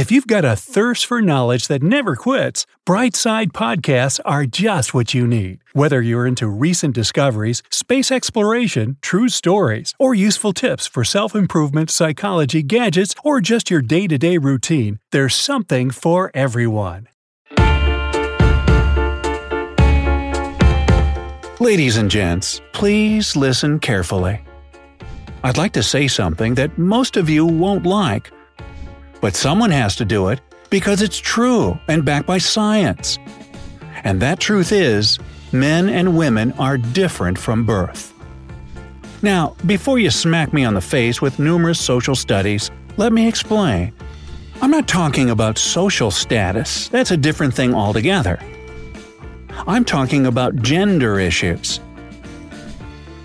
If you've got a thirst for knowledge that never quits, Brightside Podcasts are just what you need. Whether you're into recent discoveries, space exploration, true stories, or useful tips for self improvement, psychology, gadgets, or just your day to day routine, there's something for everyone. Ladies and gents, please listen carefully. I'd like to say something that most of you won't like but someone has to do it because it's true and backed by science. And that truth is, men and women are different from birth. Now, before you smack me on the face with numerous social studies, let me explain. I'm not talking about social status, that's a different thing altogether. I'm talking about gender issues.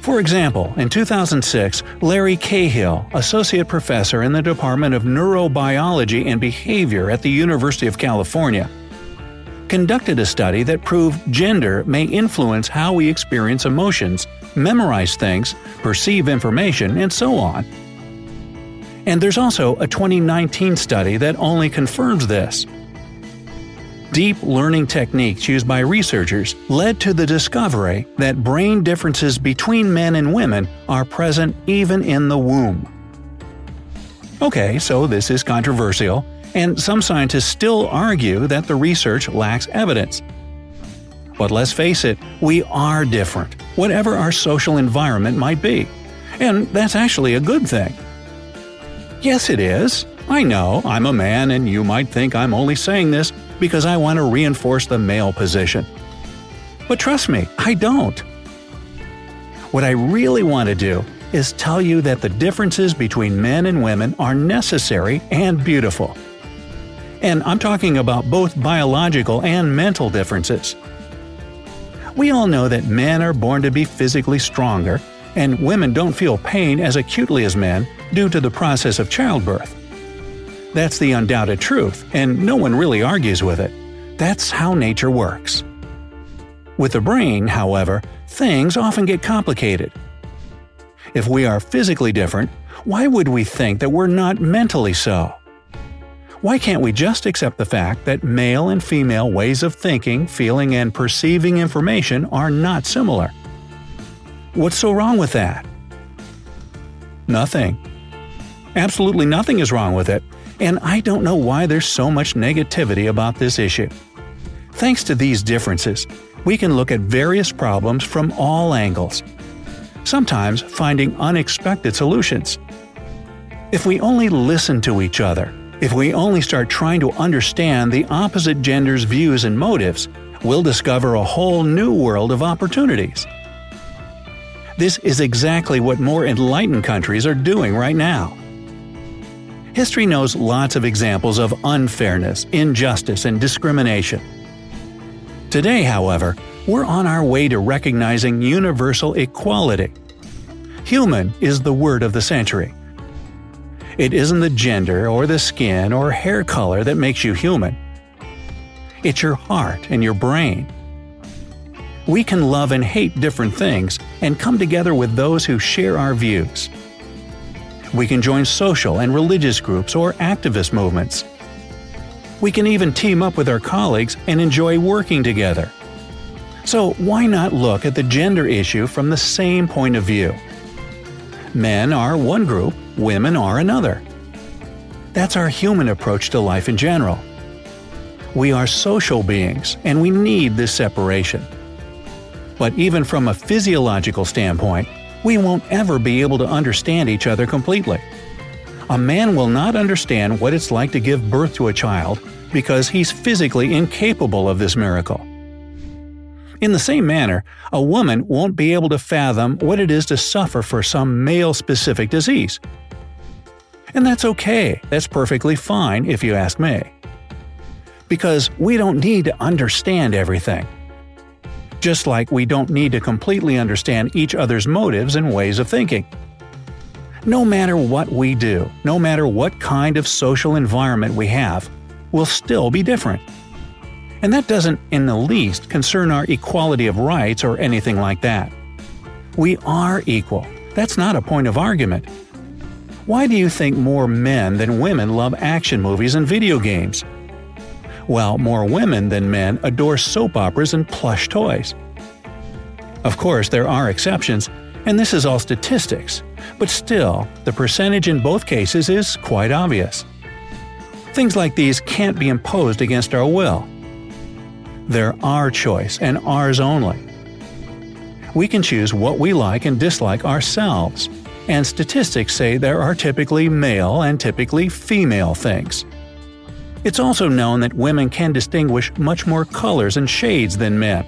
For example, in 2006, Larry Cahill, associate professor in the Department of Neurobiology and Behavior at the University of California, conducted a study that proved gender may influence how we experience emotions, memorize things, perceive information, and so on. And there's also a 2019 study that only confirms this deep learning techniques used by researchers led to the discovery that brain differences between men and women are present even in the womb. Okay, so this is controversial, and some scientists still argue that the research lacks evidence. But let's face it, we are different, whatever our social environment might be. And that's actually a good thing. Yes, it is. I know, I'm a man, and you might think I'm only saying this because I want to reinforce the male position. But trust me, I don't. What I really want to do is tell you that the differences between men and women are necessary and beautiful. And I'm talking about both biological and mental differences. We all know that men are born to be physically stronger, and women don't feel pain as acutely as men due to the process of childbirth. That's the undoubted truth, and no one really argues with it. That's how nature works. With the brain, however, things often get complicated. If we are physically different, why would we think that we're not mentally so? Why can't we just accept the fact that male and female ways of thinking, feeling, and perceiving information are not similar? What's so wrong with that? Nothing. Absolutely nothing is wrong with it, and I don't know why there's so much negativity about this issue. Thanks to these differences, we can look at various problems from all angles, sometimes finding unexpected solutions. If we only listen to each other, if we only start trying to understand the opposite gender's views and motives, we'll discover a whole new world of opportunities. This is exactly what more enlightened countries are doing right now. History knows lots of examples of unfairness, injustice, and discrimination. Today, however, we're on our way to recognizing universal equality. Human is the word of the century. It isn't the gender or the skin or hair color that makes you human. It's your heart and your brain. We can love and hate different things and come together with those who share our views. We can join social and religious groups or activist movements. We can even team up with our colleagues and enjoy working together. So, why not look at the gender issue from the same point of view? Men are one group, women are another. That's our human approach to life in general. We are social beings, and we need this separation. But even from a physiological standpoint, we won't ever be able to understand each other completely. A man will not understand what it's like to give birth to a child because he's physically incapable of this miracle. In the same manner, a woman won't be able to fathom what it is to suffer for some male specific disease. And that's okay, that's perfectly fine if you ask me. Because we don't need to understand everything just like we don't need to completely understand each other's motives and ways of thinking. No matter what we do, no matter what kind of social environment we have, we'll still be different. And that doesn't in the least concern our equality of rights or anything like that. We are equal. That's not a point of argument. Why do you think more men than women love action movies and video games? While more women than men adore soap operas and plush toys. Of course, there are exceptions, and this is all statistics, but still, the percentage in both cases is quite obvious. Things like these can't be imposed against our will. They're our choice and ours only. We can choose what we like and dislike ourselves, and statistics say there are typically male and typically female things. It's also known that women can distinguish much more colors and shades than men,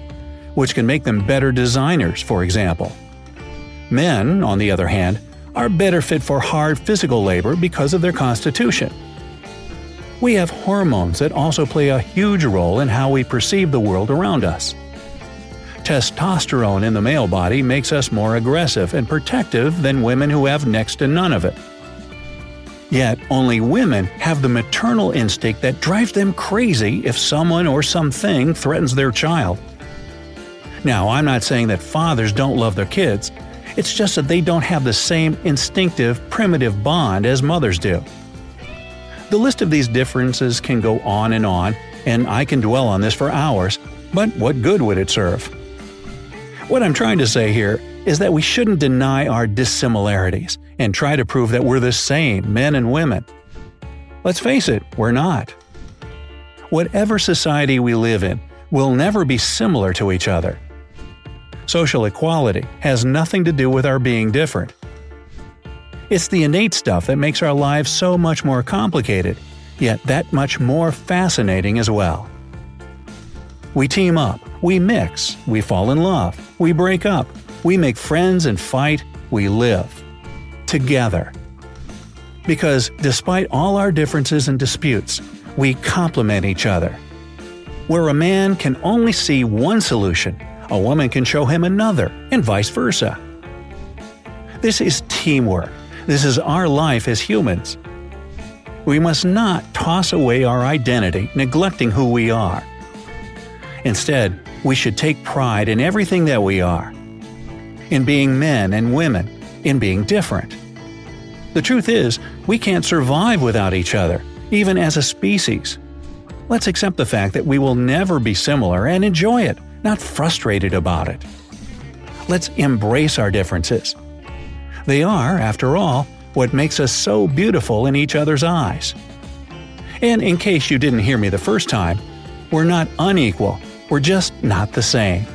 which can make them better designers, for example. Men, on the other hand, are better fit for hard physical labor because of their constitution. We have hormones that also play a huge role in how we perceive the world around us. Testosterone in the male body makes us more aggressive and protective than women who have next to none of it. Yet, only women have the maternal instinct that drives them crazy if someone or something threatens their child. Now, I'm not saying that fathers don't love their kids, it's just that they don't have the same instinctive, primitive bond as mothers do. The list of these differences can go on and on, and I can dwell on this for hours, but what good would it serve? What I'm trying to say here is that we shouldn't deny our dissimilarities and try to prove that we're the same, men and women. Let's face it, we're not. Whatever society we live in, will never be similar to each other. Social equality has nothing to do with our being different. It's the innate stuff that makes our lives so much more complicated, yet that much more fascinating as well. We team up, we mix, we fall in love, we break up, we make friends and fight, we live. Together. Because despite all our differences and disputes, we complement each other. Where a man can only see one solution, a woman can show him another, and vice versa. This is teamwork. This is our life as humans. We must not toss away our identity, neglecting who we are. Instead, we should take pride in everything that we are in being men and women, in being different. The truth is, we can't survive without each other, even as a species. Let's accept the fact that we will never be similar and enjoy it not frustrated about it. Let's embrace our differences. They are, after all, what makes us so beautiful in each other's eyes. And in case you didn't hear me the first time, we're not unequal, we're just not the same.